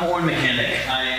I'm Oren Mechanic. A,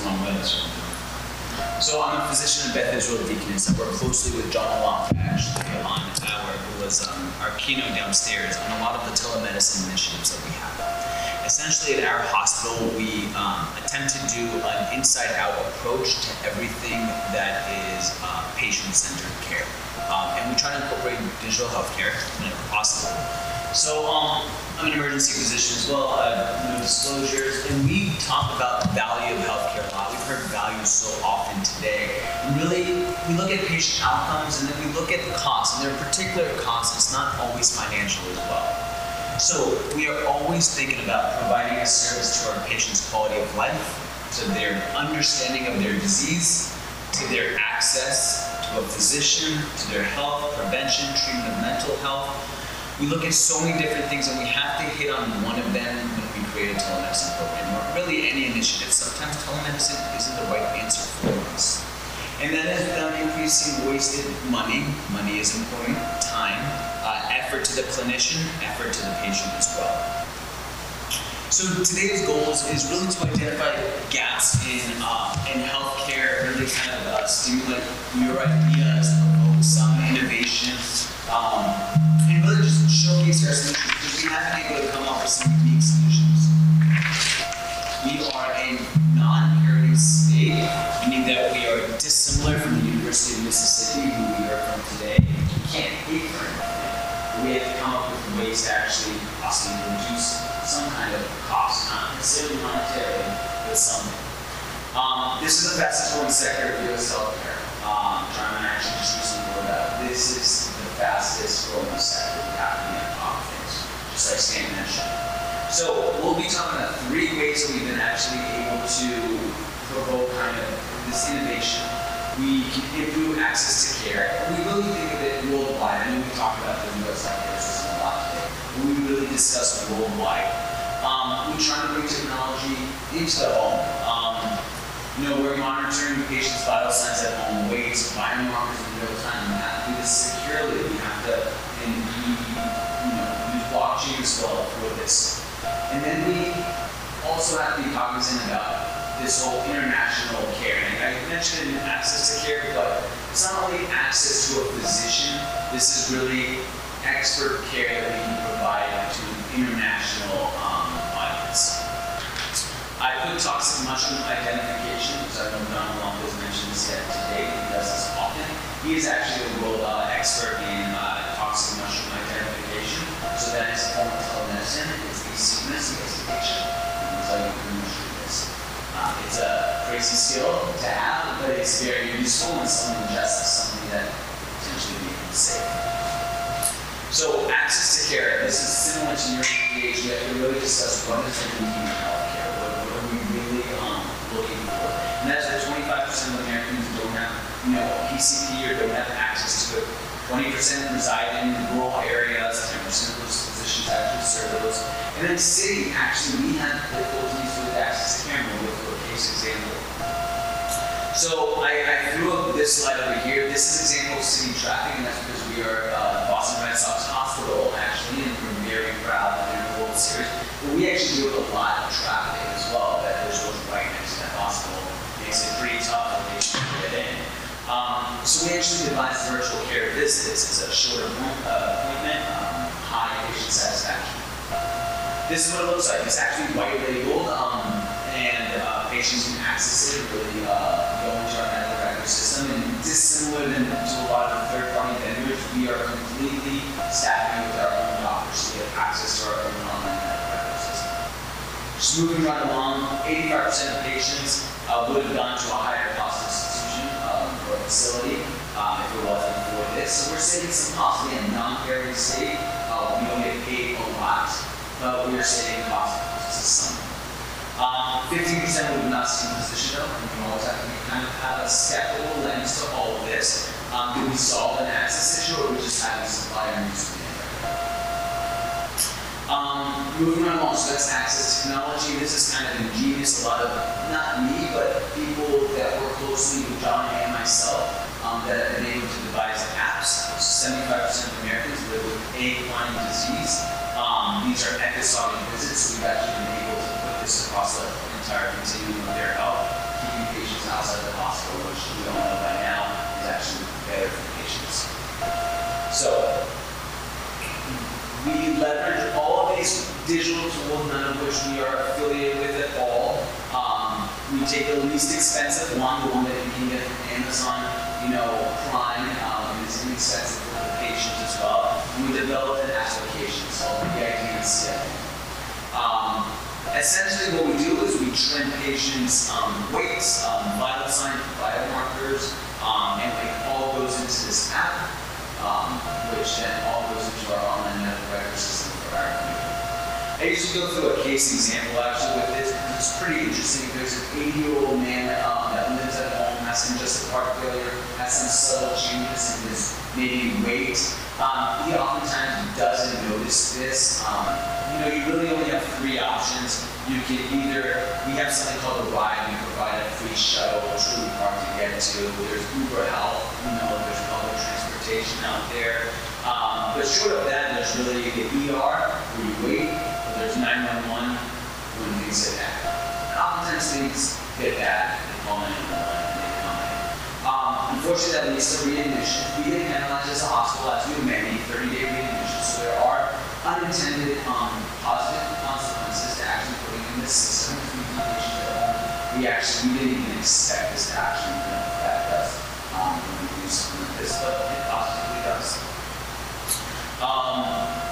wrong way? That's wrong. So I'm a physician at Beth Israel Deaconess. I work closely with John Halamka, actually, on our, who was um, our keynote downstairs on a lot of the telemedicine initiatives that we have. Essentially, at our hospital, we um, attempt to do an inside-out approach to everything that is uh, patient-centered care. Um, and we try to incorporate digital healthcare whenever possible. So um, I'm an emergency physician as well. I have no disclosures, and we talk about the value of healthcare a lot. We've heard value so often today. And really, we look at patient outcomes, and then we look at the costs. And there are particular costs. It's not always financial as well. So we are always thinking about providing a service to our patients' quality of life, to their understanding of their disease, to their access to a physician, to their health, prevention, treatment of mental health. We look at so many different things and we have to hit on one of them when we create a telemedicine program or really any initiative. Sometimes telemedicine isn't the right answer for us. And that is without increasing wasted money. Money is important, time, uh, effort to the clinician, effort to the patient as well. So today's goal is, is really to identify gaps in uh, in healthcare, really kind of uh, stimulate your ideas, promote some innovation, um, and really just showcase our solutions because we have been able to come up with some unique solutions. We are a non-parity state, meaning that we are dissimilar from the University of Mississippi, who we are from today. We can't for anything. We have to come up with ways to actually possibly reduce some kind of cost, not necessarily monetarily, but something. Um, this is the fastest growing sector of U.S. healthcare. Um, John actually just recently wrote out this is fastest growing sector happening at top things, just like Stan mentioned. So we'll be talking about three ways we've been actually able to provoke kind of this innovation. We can improve access to care. We really think of it worldwide. I know we talked about the U.S. healthcare system a lot today we really discuss worldwide. Um, we try to bring technology into the home. You know, we're monitoring the patient's vital signs at home, weights, biomarkers in real time. We have to do this securely. We have to, and we, you know, use blockchain as well for this. And then we also have to be cognizant about this whole international care. And I mentioned access to care, but it's not only access to a physician. This is really expert care that we can provide to international um, audience. Toxic mushroom identification, because I know Don Long has mentioned this yet today, he does this often. He is actually a world uh, expert in uh, mushroom identification. So that is a form of telemedicine. It's the sickness investigation. Can tell you mushroom is. Uh, it's a crazy skill to have, but it's very useful when someone ingests something that potentially may be safe. So access to care, this is similar to your age. Yet we really discuss what is the in 20% reside in rural areas. 10% of those physicians actually serve those. And then city, actually, we have difficulties with access to. We'll for a case example. So I, I threw up this slide over here. This is an example of city traffic, and that's because we are uh, Boston Red Sox Hospital, actually, and we're very proud of the World Series. But we actually deal with a lot of traffic as well. That one right next to that hospital makes it pretty tough when they get in. So we actually virtual care visits is a shorter uh, appointment, um, high patient satisfaction. This is what it looks like. It's actually white labeled. Um, and uh, patients can access it, really uh, go into our medical record system. And dissimilar than to a lot of third-party vendors, we are completely staffing with our own doctors, we have access to our own online medical record system. Just moving right along, 85% of patients uh, would have gone to a higher cost institution um, or facility So we're saving some in a non-parity state, uh, we don't get paid a lot, but we're saving costs to some. 15% would not seem position though. You can always have to kind of have a skeptical lens to all of this. Um, do we solve an access issue or we just have a supplier use um, moving on so that's access technology. This is kind of ingenious. A lot of, not me, but people that work closely with John and myself um, that have been able to devise. 75% of Americans live with a chronic disease. Um, these are episodic visits, we've actually been able to put this across the entire continuum of their health, keeping patients outside the hospital, which we all know by now is actually better for patients. So we leverage all of these digital tools, none of which we are affiliated with at all. Um, we take the least expensive one, the one that you can get from Amazon, you know, Prime, um, and it's inexpensive for the patient as well. And we developed an application called BIDNCF. Um, essentially what we do is we trend patients' um, weights, um, vital sign biomarkers, um, and it all goes into this app, um, which then all goes into our online medical record system for our community. I usually go through a case example actually with this it's pretty interesting. There's an 80 year old man um, that lives at home, has congestive heart failure, has some subtle changes in his maybe weight. Um, he oftentimes doesn't notice this. Um, you know, you really only have three options. You can either, we have something called a ride, we provide a free shuttle, it's really hard to get to. There's Uber Health, you know, there's public transportation out there. Um, but short of that, there's really the ER, where you wait, there's 911 when things get bad. And oftentimes things get bad, they call 911 and they come in. Um, unfortunately, that leads to readmission. We get analyzed as a hospital, as do many, 30-day readmissions, So there are unintended um, positive consequences to actually putting in this system. We we actually we didn't even expect this to actually affect us um, when we do something like this, but it positively does. Um,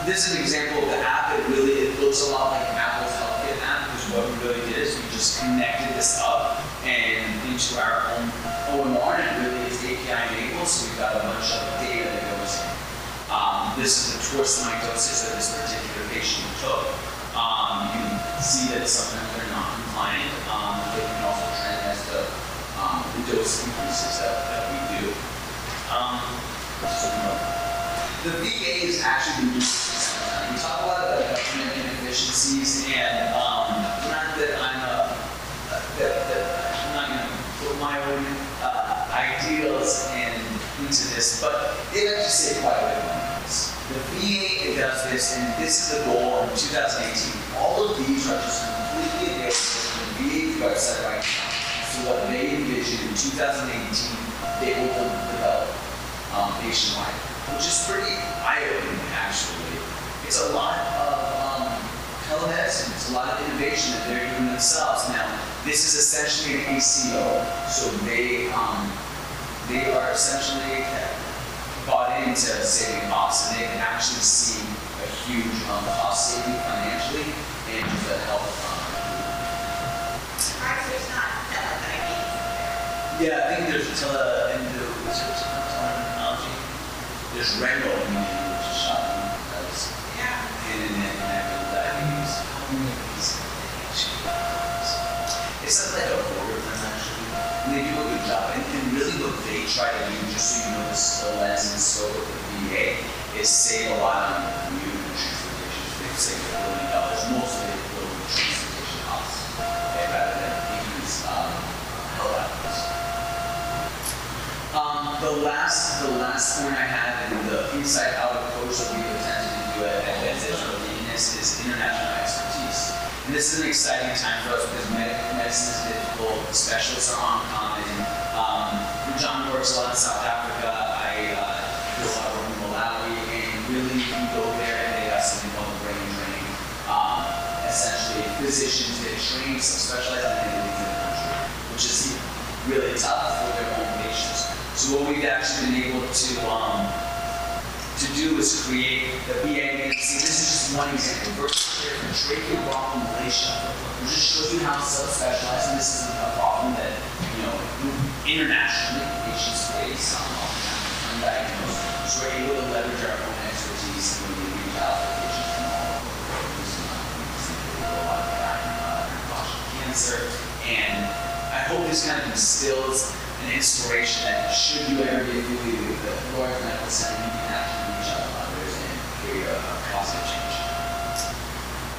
this is an example of the app. It really it looks a lot like Apple's HealthKit app because what we really did is we just connected this up and into our own OMR and it really is API enabled. So we've got a bunch of data that goes in. Um, this is the torsemide doses that this particular patient took. Um, you can see that sometimes they're not compliant. Um, they can also trend as the, um, the dose increases that, that we do. The VA is actually been used. We talk a lot about government inefficiencies, and um, not that I'm a, that, that I'm not going to put my own uh, ideals in, into this, but they to say quite a bit about this. The VA does this, and this is the goal in 2018. All of these are just completely available from the VA website right now. So what they envision in 2018, they will develop um, nationwide which is pretty eye-opening actually. It's a lot of um, telemedicine, it's a lot of innovation that they're doing themselves. Now, this is essentially an ACO, so they um, they are essentially bought into saving costs, and they can actually see a huge um, cost saving financially and a health. Um, There's not telediabetes. yeah, I think there's tele and the terminology. Immunity, which is shocking because internet connected diabetes. It's not like a quarter of them actually. And they do a good job. And, and really what they try to do, just so you know the, the lens and scope of the VA, is save a lot on commute and transportation. They save a billion dollars, mostly with transportation costs, okay, rather than increase um, health outcomes. Um, the last, point I have in the inside out approach that we've attempted to do at or Venus is international expertise. And this is an exciting time for us because med- medicine is difficult, specialists are uncommon. Um, John works a lot in South Africa, I uh, do a lot of work in Malawi, and really you go there and they have something called brain training. Um, essentially, physicians get trained, some specialized in the country, which is really tough for their own. So what we've actually been able to um, to do is create the BIDMC. This is just one example. Versus care for tracheobronchomalacia. It just shows you how subspecialized, and this is a problem that you know internationally patients face. Um, undiagnosed. So we're able to leverage our own expertise and we reach out to patients from all over the world. a lot of back, uh, cancer, and I hope this kind of instills an inspiration that should you ever be affiliated with the Florida Medical Center, you can actually reach out to others and create a positive change.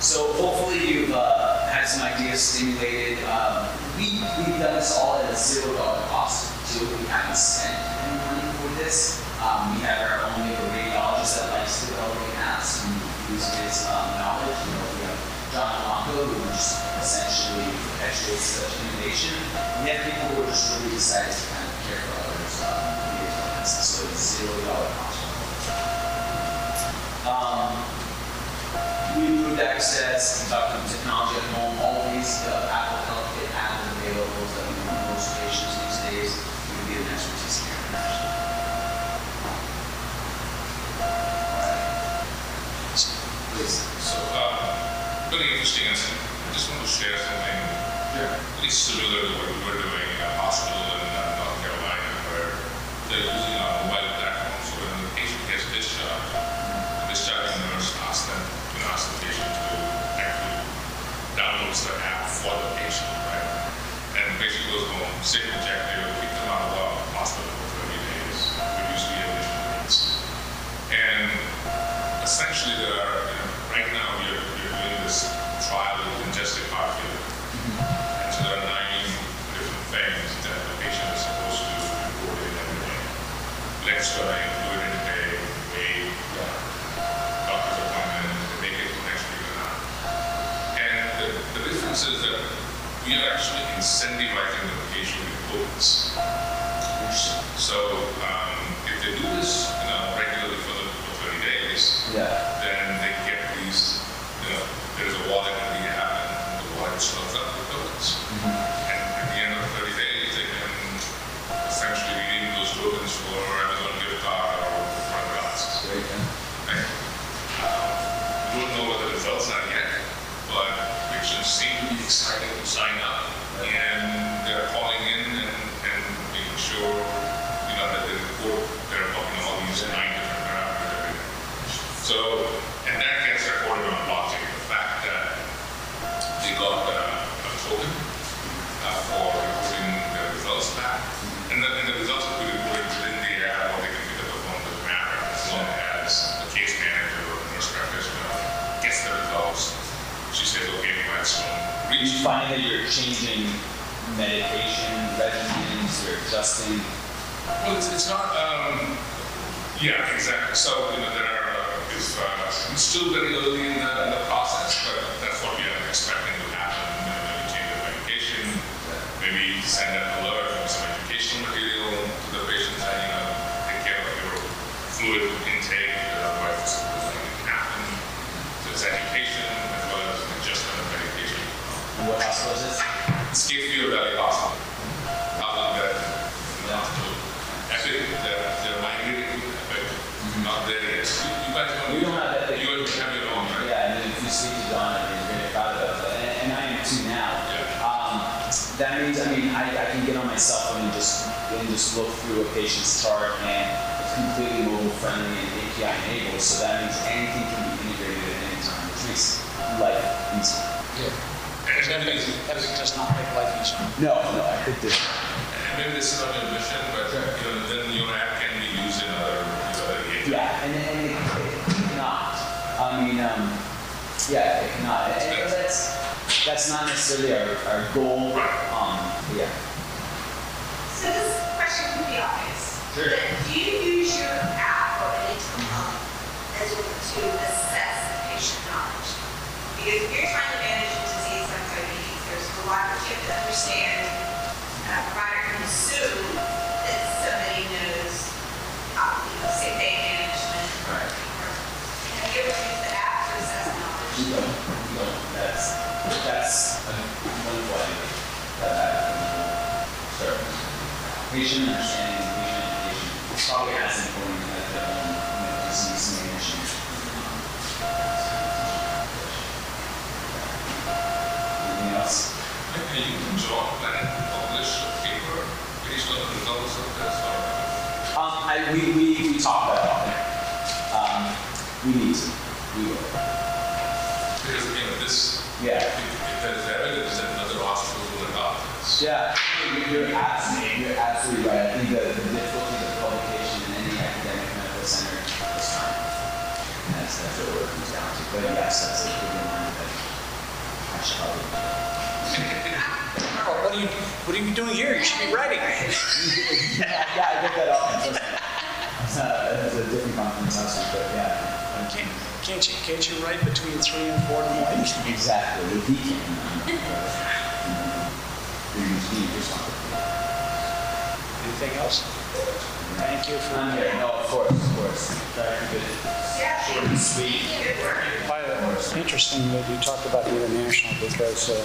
So hopefully you've uh, had some ideas stimulated. Um, we, we've done this all at a zero dollar cost such innovation. We have people who are just really decided to kind of care for others, illness. So it's zero dollar cost. Um, we improved access, conducted technology at home, all these, uh, Apple Health Kit app available know, most patients these days. We can be an expertise care international. Please. So, uh, very interesting, I just want to share something pretty similar to what we were doing in a hospital in uh, North Carolina, where they're using our mobile platform, so when the patient gets discharged, the discharging nurse asks them, you know, the patient to actually download the app for the patient, right? And the patient goes home, sit and check, they will kick them out of the hospital for 30 days, reduce readmission rates. And essentially there are, you know, right now we are, we are doing this trial with congestive heart failure. And so there are nine different things that the patient is supposed to report in every day. Legs swelling, fluid intake, weight, doctor's appointment, they make it next week or not. And the, the difference is that we are actually incentivizing the patient with. Interesting. So um, if they do this, you know, regularly for the for 30 days, Yeah. Finding that you're changing medication regimens, you're adjusting? Well, it's, it's not, um, yeah, exactly. So, you know, there are, uh, it's, uh, it's still very early in the, in the process, but that's what we are expecting to happen. You know, maybe change the medication, maybe send an alert some educational material to the patient saying, you know, take care of your fluid intake, because otherwise this is going to happen. So it's education as well as adjustment of medication. What hospital is this? It's Cape Fear Valley Hospital. Out of that, hospital. Actually, they're, they're migrating, but not there yet. You you guys don't. We don't have that big- You already have your own, right? Yeah, and then if you speak to Donna, he's very proud of it, and, and I am too now. Yeah. Um, that means, I mean, I, I can get on my cell phone and just, and just look through a patient's chart and it's completely mobile friendly and API enabled, so that means anything can be integrated at any time, which makes life easy. And it's gonna be, That does not make life easier. No, no, I think this. and maybe this is not your mission, but, you know, then your app can be used in other, you other areas. Yeah, and, and it, it cannot. I mean, um, yeah, it cannot. And, and that's that's not necessarily our, our goal. Right. Um, yeah. So this question could be obvious. Sure. But do you use your app understand. And a provider can assume that somebody knows, uh, you know, say pain management. Right. or- Have you ever used the app to assess knowledge? We don't. We don't. That's that's a wonderful idea. That that sure. Patient understanding, patient education. It's probably as important as the um, you know, disease management. Anything else? Maybe you can plan publish a paper based on the results of this, or? Um, I, we, we, we talk about it often. Um, we need to. We will. Because, you know, this, Yeah. if if there's evidence that another hospital will adopt this. Yeah, you're absolutely, you're absolutely right. I think the, the difficulty of publication in any academic medical center is time. And that's, that's what it comes down to. But yes, that's a good reminder that I should probably. What are you, what are you doing here? You should be writing. yeah, yeah, I get that often. Uh, it was a different conference last week, but yeah. Can't, can't you, can't you write between three and four in the morning? Exactly, the deacon. Previous deacon, just wanted Anything else? Thank you for. I'm here, no, of course, of course. To keep short and sweet. Good work. By the way, It's interesting that you talked about the international because uh,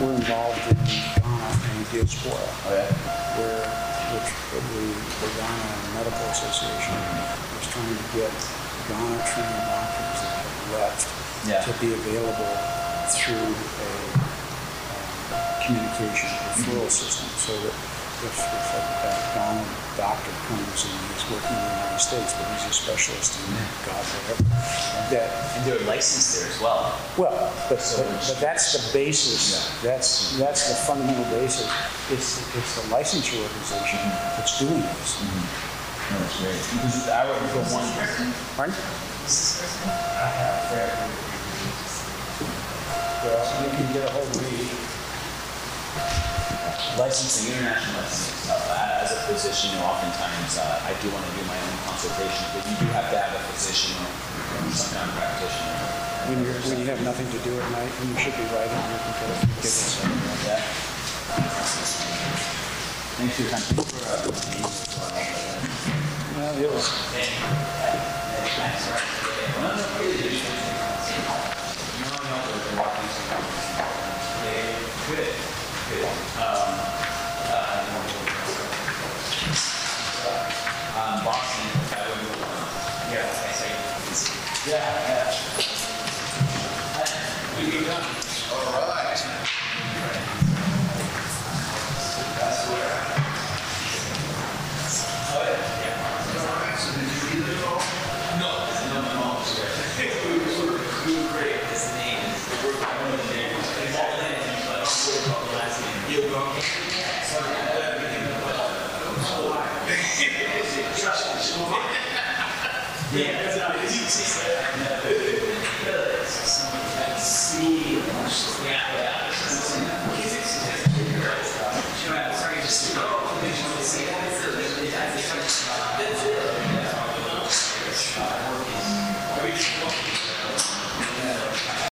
we're involved in Ghana and diaspora, Oh, yeah? where which the, the Ghana Medical Association was trying to get Ghana trained doctors that have left Yeah. to be available through a um, communication referral system, so that if, if a, a doctor comes and he's working in the United States, but he's a specialist in God whatever, that And they're licensed there as well. well, but, but, but that's the basis, that's, that's the fundamental basis. It's, it's the licensure organization that's doing this. Mm-hmm. No, that's great. Because I work for one person. Pardon? Well, you can get a hold of me. Licensing, international licensing stuff. As a physician, you know, oftentimes uh, I do want to do my own consultations, but you do have to have a physician or some kind of practitioner. When you're, when you have nothing to do at night, when you should be writing, you can get, get this. Yeah. Thanks for your time. Thank you for, uh, Well, it was, No, no, you should. You know, no, we're walking some- Yeah, Good, Um, uh, um, Boston, yeah, I say, yeah, yeah.